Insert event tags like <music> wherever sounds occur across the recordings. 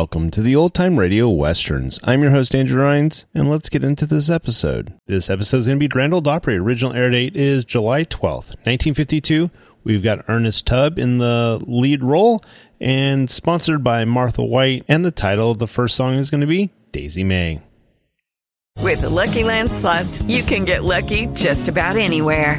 Welcome to the Old Time Radio Westerns. I'm your host, Andrew Rhynes, and let's get into this episode. This episode is going to be Grand Ole Opry. Original air date is July 12th, 1952. We've got Ernest Tubb in the lead role and sponsored by Martha White. And the title of the first song is going to be Daisy Mae. With the Lucky Land slots, you can get lucky just about anywhere.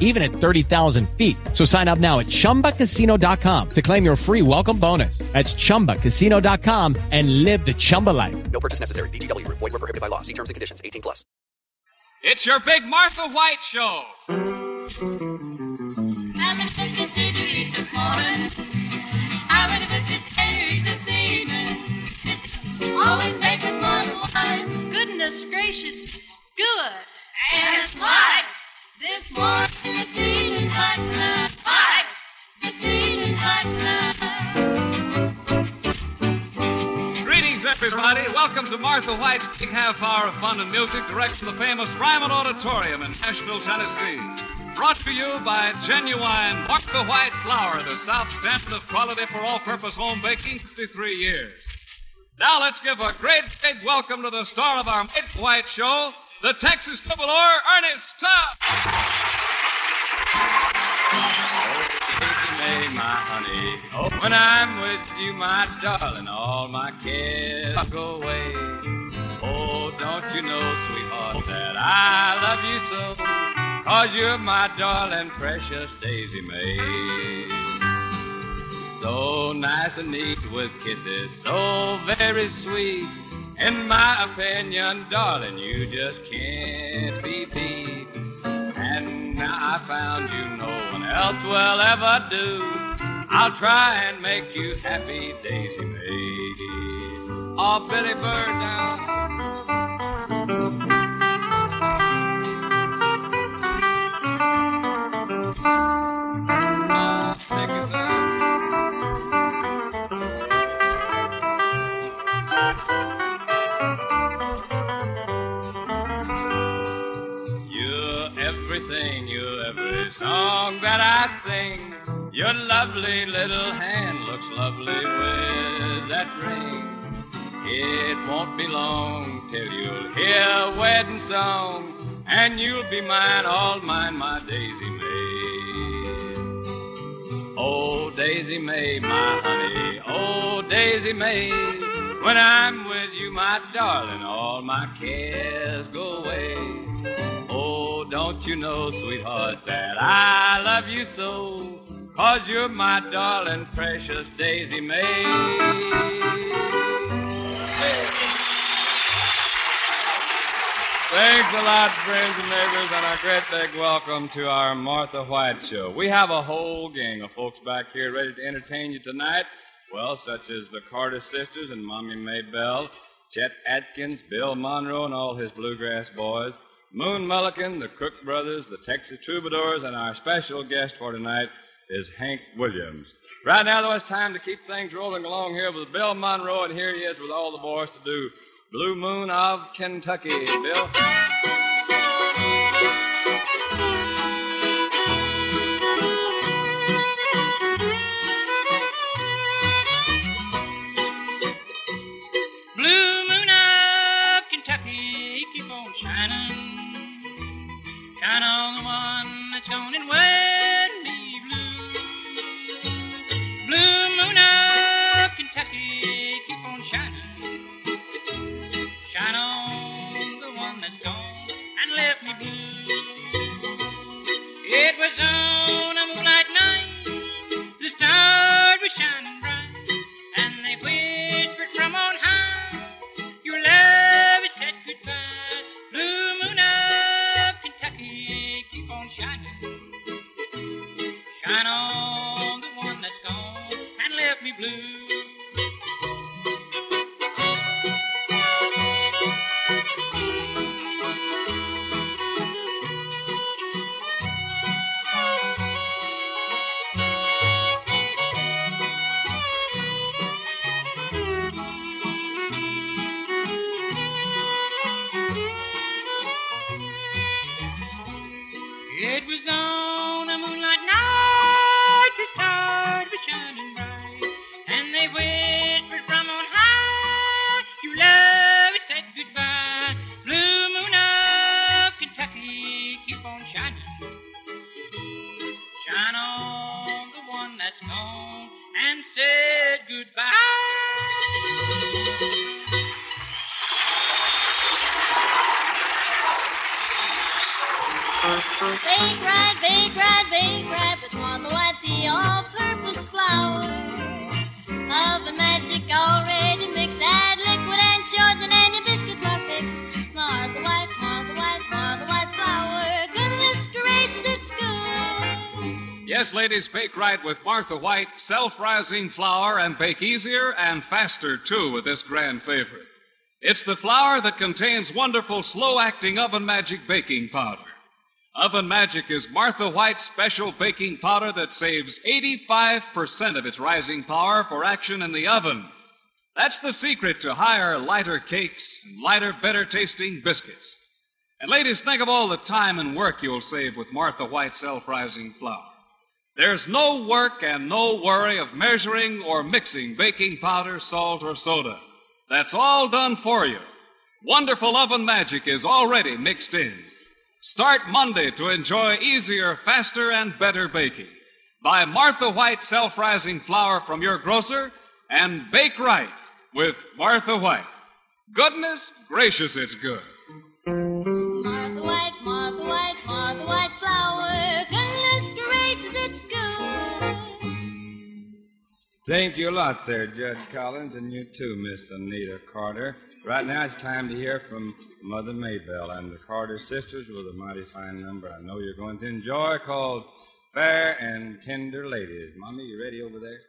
even at 30,000 feet. So sign up now at chumbacasino.com to claim your free welcome bonus. That's chumbacasino.com and live the Chumba life. No purchase necessary. VGW Group. Void were prohibited by law. See terms and conditions. 18 plus. It's your big Martha White show. How many biscuits did you eat this morning? How many biscuits can you eat this evening? Always making more than one. Goodness gracious, it's good. And it's light. This morning, this evening, right now. Light. This evening, right now. Greetings, everybody. Welcome to Martha White's Big Half Hour of Fun and Music, direct from the famous Ryman Auditorium in Nashville, Tennessee. Brought to you by genuine Martha White flour, the South standard of quality for all-purpose home baking, 53 years. Now let's give a great big welcome to the star of our Martha White show, the Texas troubadour, Ernest Tubb. Oh, May, my honey. Oh, when I'm with you, my darling, all my cares go away. Oh, don't you know, sweetheart, that I love you so? Cause you're my darling, precious Daisy Mae. So nice and neat with kisses, so very sweet. In my opinion, darling, you just can't be beat. And now I found you no one else will ever do. I'll try and make you happy, Daisy Mae. Oh, Billy Byrd down. Oh, lovely little hand looks lovely with that ring. It won't be long till you'll hear a wedding song, and you'll be mine, all mine, my Daisy Mae. Oh, Daisy Mae, my honey, oh, Daisy Mae. When I'm with you, my darling, all my cares go away. Oh, don't you know, sweetheart, that I love you so? Cause you're my darling, precious Daisy Mae. Thanks a lot, friends and neighbors, and a great big welcome to our Martha White Show. We have a whole gang of folks back here ready to entertain you tonight. Well, such as the Carter sisters and Mommy Maybelle, Chet Atkins, Bill Monroe, and all his bluegrass boys, Moon Mulligan, the Crook Brothers, the Texas Troubadours, and our special guest for tonight, is Hank Williams. Right now, though, it's time to keep things rolling along here with Bill Monroe, and here he is with all the boys to do Blue Moon of Kentucky. Bill? Bake right, bake right, bake right with Martha White, the all-purpose flour. Of magic already mixed, add liquid and sure that any biscuits are fixed. Martha White, Martha White, Martha White flour. Goodness gracious, it's good. Yes, ladies, bake right with Martha White, self rising flour, and bake easier and faster, too, with this grand favorite. It's the flour that contains wonderful slow acting oven magic baking powder. Oven Magic is Martha White's special baking powder that saves 85% of its rising power for action in the oven. That's the secret to higher, lighter cakes and lighter, better tasting biscuits. And ladies, think of all the time and work you'll save with Martha White self-rising flour. There's no work and no worry of measuring or mixing baking powder, salt, or soda. That's all done for you. Wonderful oven magic is already mixed in. Start Monday to enjoy easier, faster, and better baking. Buy Martha White self-rising flour from your grocer and bake right with Martha White. Goodness gracious, it's good. Martha White, Martha White, Martha White flour. Goodness gracious, it's good. Thank you a lot there, Judd Collins, and you too, Miss Anita Carter. Right now it's time to hear from Mother Maybelle and the Carter sisters with a mighty fine number I know you're going to enjoy called Fair and Tender Ladies. Mommy, you ready over there?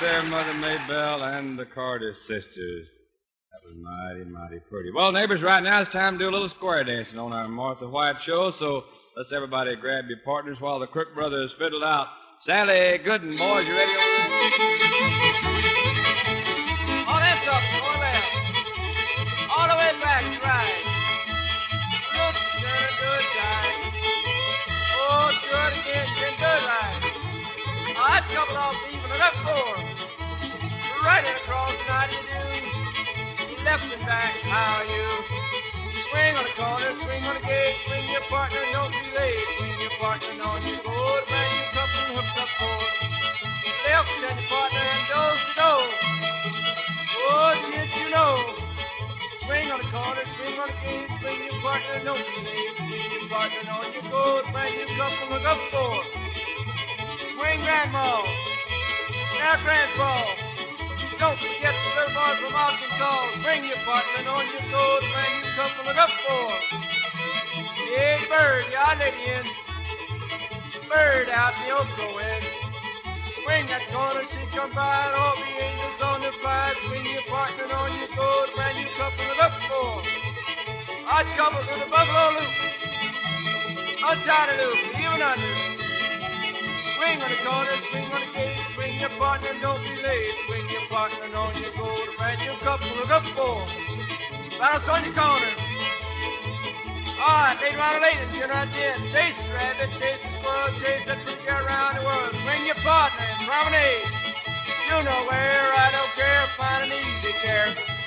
There, Mother Maybelle and the Carter sisters. That was mighty, mighty pretty. Well, neighbors, right now it's time to do a little square dancing on our Martha White show, so let's everybody grab your partners while the Crook brothers fiddle out. Sally Gooden, boys, you ready? All that's up, all that. All the way back, right. Sure, good time. Oh, good right. I couple off even it up in across, you do? Left and back, how you? Swing on the corner, swing on the gate, swing your partner, don't be late. Swing your partner on your board, man, you couple hooked up for. Left and your partner and doze to do. Oh, did you know? Swing on the corner, swing on the gate, swing your partner, don't be late. Swing your partner on your board, man, you couple hook up for. Swing grandma. Now grandpa. Don't forget the little boy from Arkansas. Bring your partner on your gold, man, you couple it up for. Big bird, y'all in. Bird out in the Oco end. Swing that corner, she come by, all the angels on the fire. Swing your partner on your gold, man, you couple it up for. I couple to the buffalo loop. Untie the loop, even under. Swing on the corner, swing on the gate, your partner, don't be late. Swing your partner on your gold, brand new couple, look up for. Bounce on your corner. Ah, All right, later on ladies, you're not dead. Chase the rabbit, chase the squirrel, chase that creature around the world. Swing your partner and promenade. You know where, I don't care, find an easy care.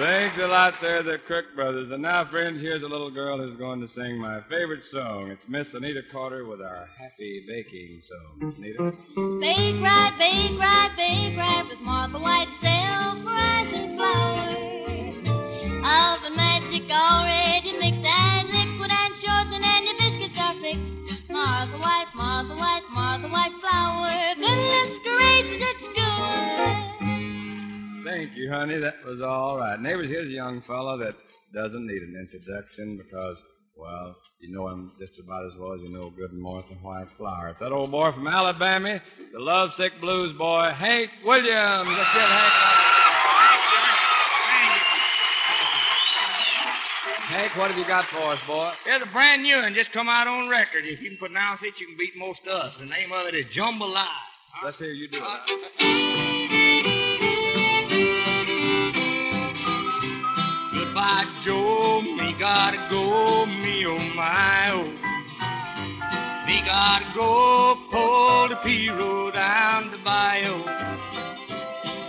Thanks a lot there, the Crook brothers. And now, friends, here's a little girl who's going to sing my favorite song. It's Miss Anita Carter with our Happy Baking song. Anita? Bake right, bake right, bake right with Martha White self-rising flour. Oven magic already mixed and liquid and shortened and your biscuits are fixed. Martha White, Martha White, Martha White flour. Goodness gracious, it's good. Thank you, honey. That was all right. Neighbors, here's a young fellow that doesn't need an introduction because, well, you know him just about as well as you know good Martha White Flour. It's that old boy from Alabama, the lovesick blues boy, Hank Williams. Let's get Hank. Hank, what have you got for us, boy? There's a brand new one just come out on record. If you can pronounce it, you can beat most of us. The name of it is Jambalaya. Let's hear you do it. Uh, Goodbye, Joe. Me gotta go, me oh my oh. Me gotta go pull the pirogue down the bayou.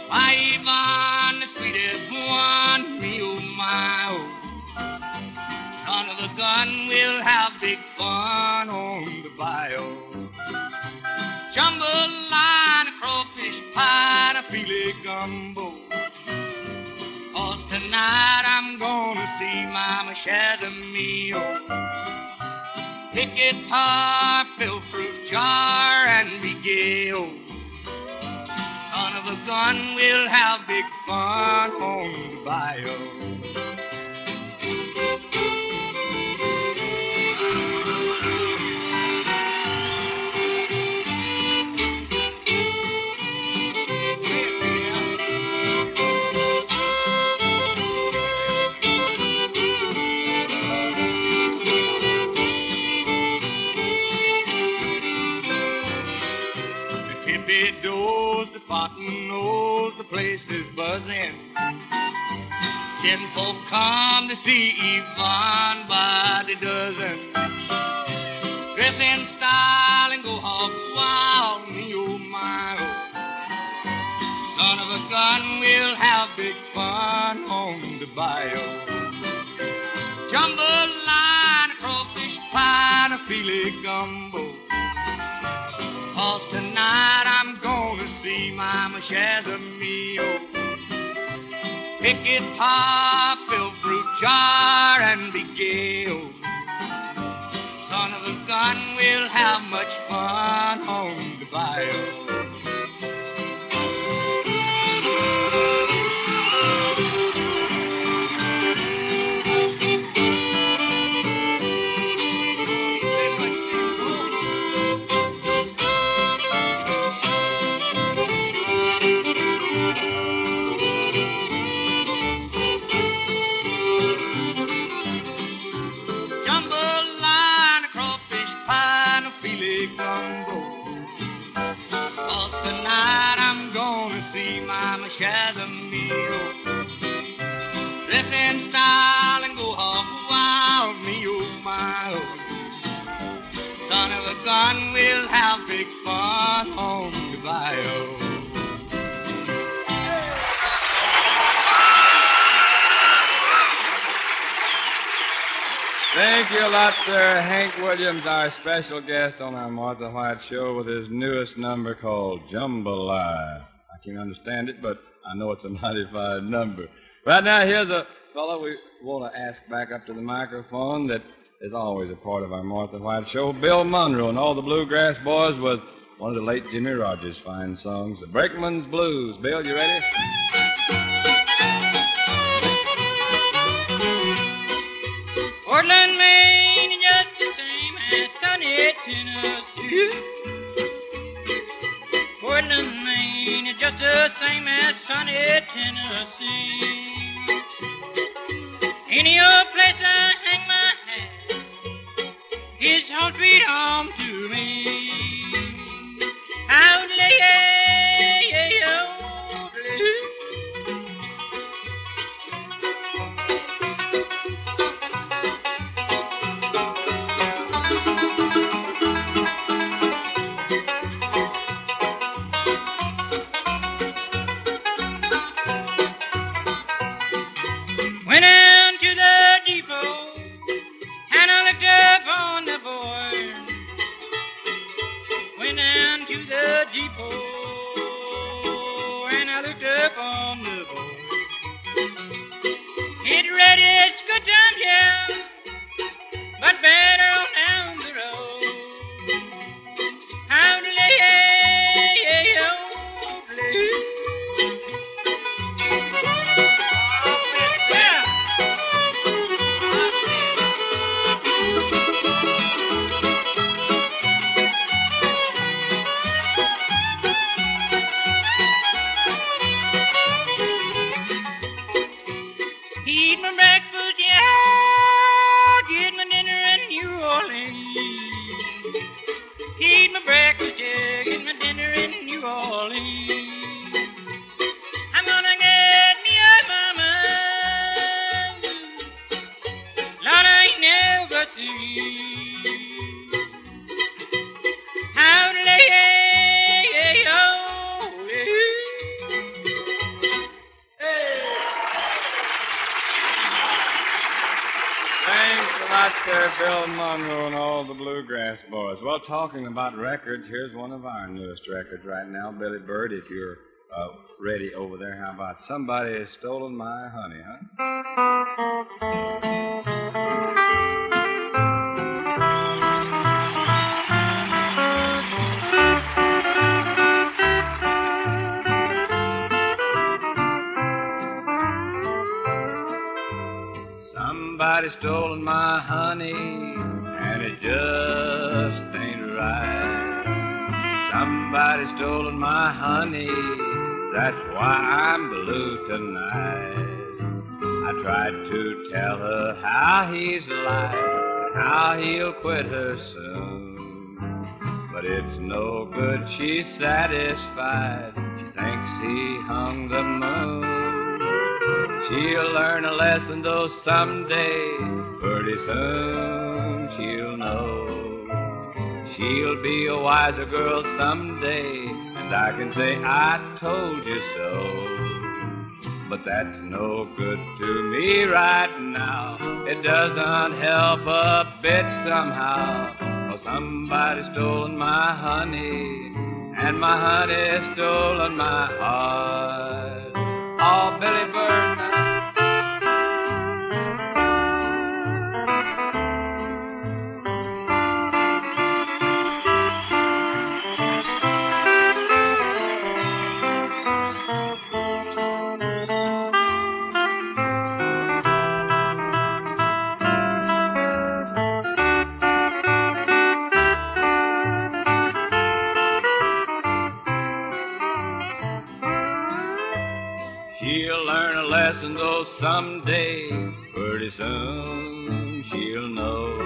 My Yvonne, the sweetest one, me oh my oh. Son of a gun, we'll have big fun on the bayou. Jambalaya, a crawfish pie, a filet gumbo. Tonight I'm gonna see Mama Shadamio. Pick guitar, fill fruit jar, and oh. Son of a gun, we'll have big fun on the bayou. Place is buzzing. Ten folk come to see Yvonne by the dozen. Dress in style and go hog wild, me oh my oh. Son of a gun, we'll have big fun on the bayou. Jambalaya, crawfish pie, and a filet gumbo. Cause tonight I'm see Mama Shazamio. Pick guitar, fill fruit jar, and oh. Son of a gun, we'll have much fun on the bayou. You a lot, sir. Hank Williams, our special guest on our Martha White show with his newest number called Jambalaya. I can't understand it, but I know it's a <laughs> mighty fine number. Right now, here's a fellow we want to ask back up to the microphone that is always a part of our Martha White show, Bill Monroe and all the Bluegrass Boys with one of the late Jimmie Rodgers' fine songs, The Brakeman's Blues. Bill, you ready? Tennessee. Portland, Maine, is just the same as sunny Tennessee. Any old place I hang my hat, it's home sweet home to me. Out lay, in was. Well, talking about records, here's one of our newest records right now. Billy Byrd, if you're uh, ready over there, how about Somebody Has Stolen My Honey, huh? Somebody stolen my honey and it just ain't right. Somebody stolen my honey, that's why I'm blue tonight. I tried to tell her how he's like, how he'll quit her soon. But it's no good, she's satisfied. She thinks he hung the moon. She'll learn a lesson though someday, pretty soon she'll know. She'll be a wiser girl someday, and I can say I told you so. But that's no good to me right now. It doesn't help a bit somehow. Oh, somebody stolen my honey, and my honey stolen my heart. Oh, Billy Byrd. Learn a lesson though someday, pretty soon she'll know.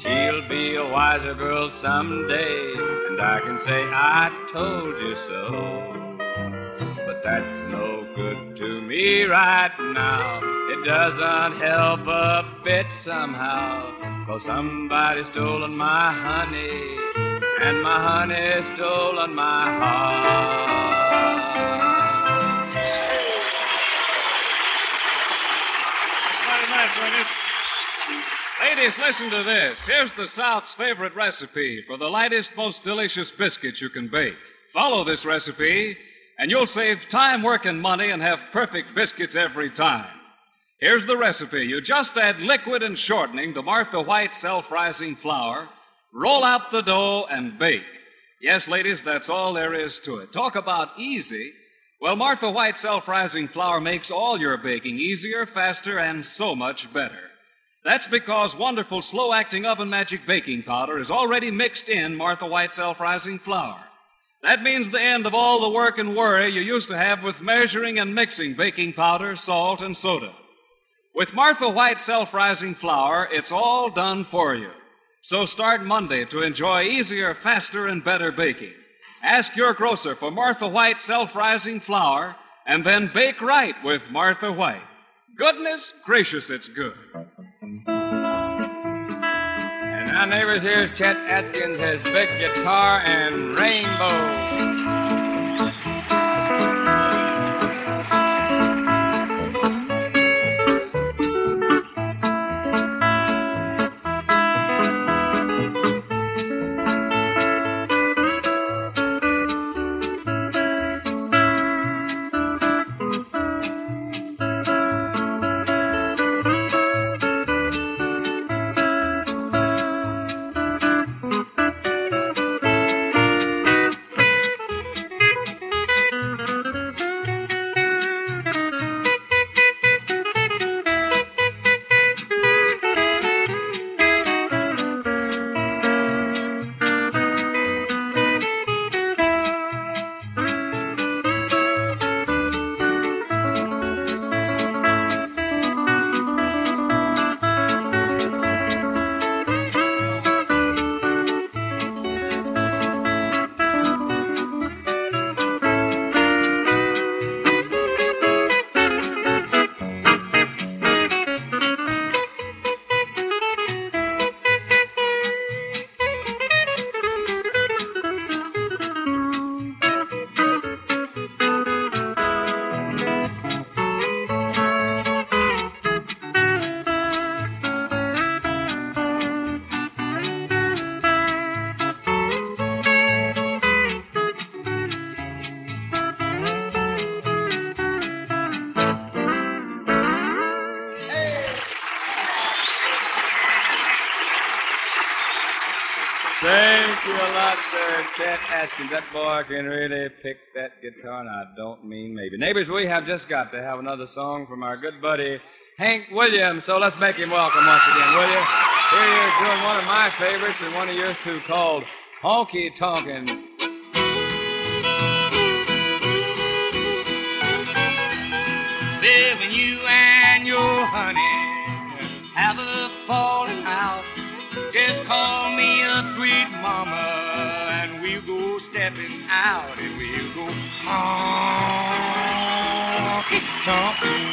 She'll be a wiser girl someday, and I can say I told you so. But that's no good to me right now. It doesn't help a bit somehow. Cause somebody stolen my honey, and my honey stolen my heart. Ladies, listen to this. Here's the South's favorite recipe for the lightest, most delicious biscuits you can bake. Follow this recipe, and you'll save time, work, and money and have perfect biscuits every time. Here's the recipe. You just add liquid and shortening to Martha White self rising flour, roll out the dough, and bake. Yes, ladies, that's all there is to it. Talk about easy. Well, Martha White self rising flour makes all your baking easier, faster, and so much better. That's because wonderful slow acting oven magic baking powder is already mixed in Martha White self rising flour. That means the end of all the work and worry you used to have with measuring and mixing baking powder, salt, and soda. With Martha White self rising flour, it's all done for you. So start Monday to enjoy easier, faster, and better baking. Ask your grocer for Martha White self rising flour and then bake right with Martha White. Goodness gracious, it's good. And our neighbors here's Chet Atkins, his big guitar and rainbow. That boy can really pick that guitar, and I don't mean maybe. Neighbors, we have just got to have another song from our good buddy Hank Williams. So let's make him welcome once again, will you? Here he is doing one of my favorites and one of yours too called Honky Tonkin'. When you and your honey have a falling out, just call me a sweet mama stepping out and we'll go honky tonkin',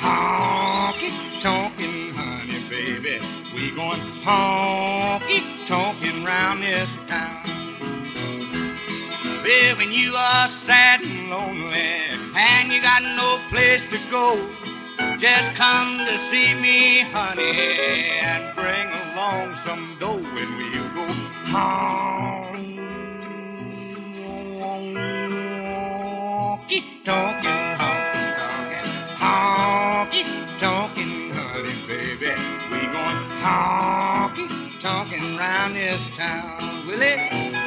honky tonkin', honey, baby. We going honky tonkin' round this town. Well, when you are sad and lonely and you got no place to go, just come to see me, honey, and bring along some dough and we'll go honky tonkin', honky tonkin', honky tonkin', honey, baby. We going honky tonkin' round this town, will it?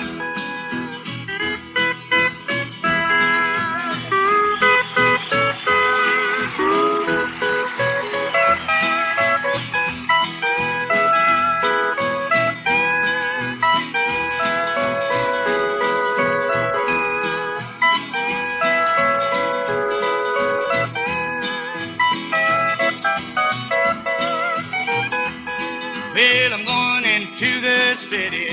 City.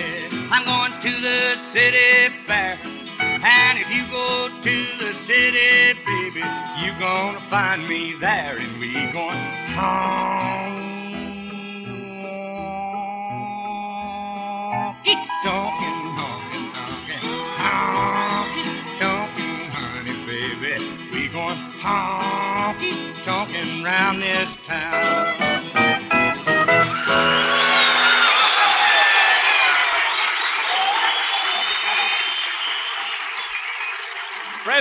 I'm going to the city fair. And if you go to the city, baby, you're gonna find me there. And we going honky tonkin', honky tonkin', honky tonkin', honey, baby. We going honky tonkin' round this town.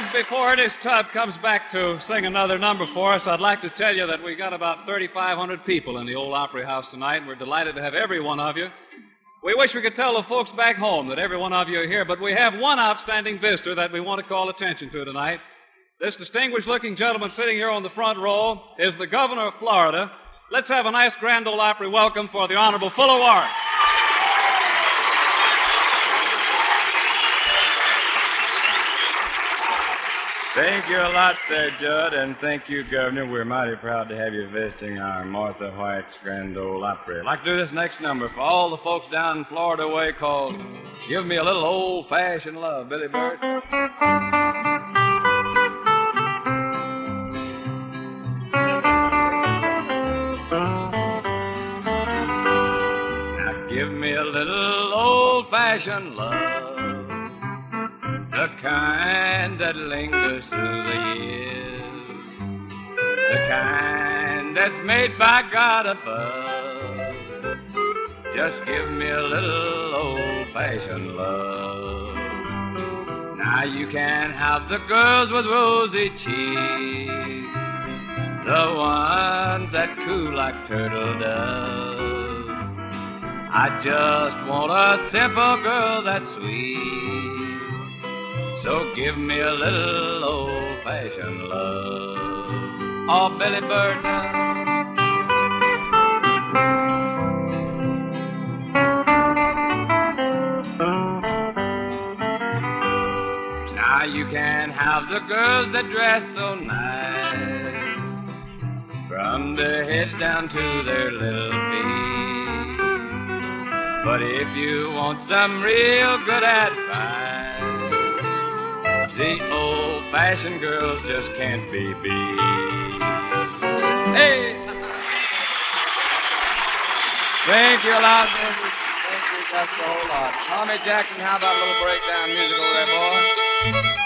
Friends, before Ernest Tubb comes back to sing another number for us, I'd like to tell you that we got about 3,500 people in the old Opry House tonight, and we're delighted to have every one of you. We wish we could tell the folks back home that every one of you are here, but we have one outstanding visitor that we want to call attention to tonight. This distinguished looking gentleman sitting here on the front row is the governor of Florida. Let's have a nice Grand old Opry welcome for the Honorable Fuller Warren. Thank you a lot there, Judd, and thank you, Governor. We're mighty proud to have you visiting our Martha White's Grand Ole Opry. I'd like to do this next number for all the folks down in Florida way called Give Me a Little Old Fashioned Love, Billy Byrd. Now give me a little old fashioned love, kind that lingers through the years, the kind that's made by God above. Just give me a little old fashioned love. Now you can have the girls with rosy cheeks, the ones that coo like turtle doves. I just want a simple girl that's sweet. So give me a little old fashioned love. Oh, Billy Byrd now. You can have the girls that dress so nice, from their heads down to their little feet. But if you want some real good advice, the old fashioned girls just can't be beat. Hey! Thank you a lot, baby. Thank you just a whole lot. Tommy Jackson, how about a little breakdown musical there, boy?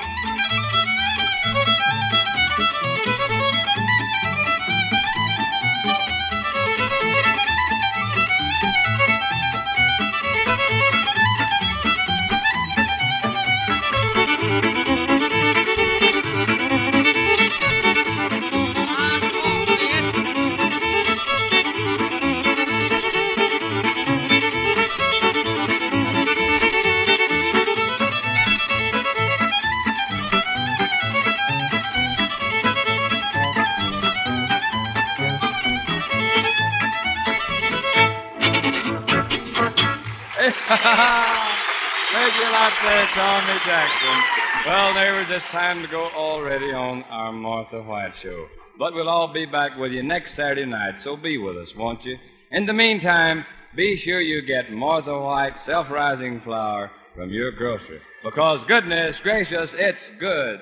Jackson. Well, neighbors, it's time to go already on our Martha White show. But we'll all be back with you next Saturday night, so be with us, won't you? In the meantime, be sure you get Martha White self-rising flour from your grocery. Because goodness gracious, it's good.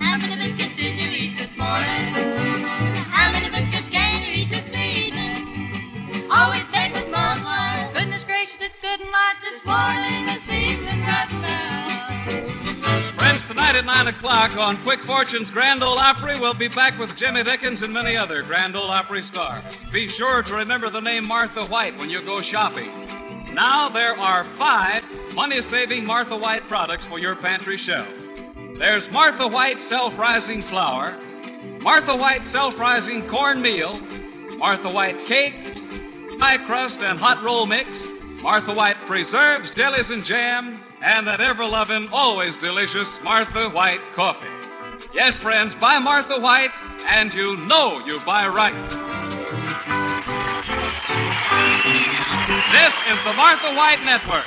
How many biscuits did you eat this morning? How many biscuits can you eat this evening? Always baked with Martha. Goodness gracious, it's good and light this morning, tonight at 9 o'clock on Quick Fortune's Grand Ole Opry, we'll be back with Jimmy Dickens and many other Grand Ole Opry stars. Be sure to remember the name Martha White when you go shopping. Now there are five money saving Martha White products for your pantry shelf. There's Martha White self rising flour, Martha White self rising cornmeal, Martha White cake, pie crust and hot roll mix, Martha White preserves, jellies, and jam, and that ever loving, always delicious Martha White coffee. Yes, friends, buy Martha White, and you know you buy right. This is the Martha White Network.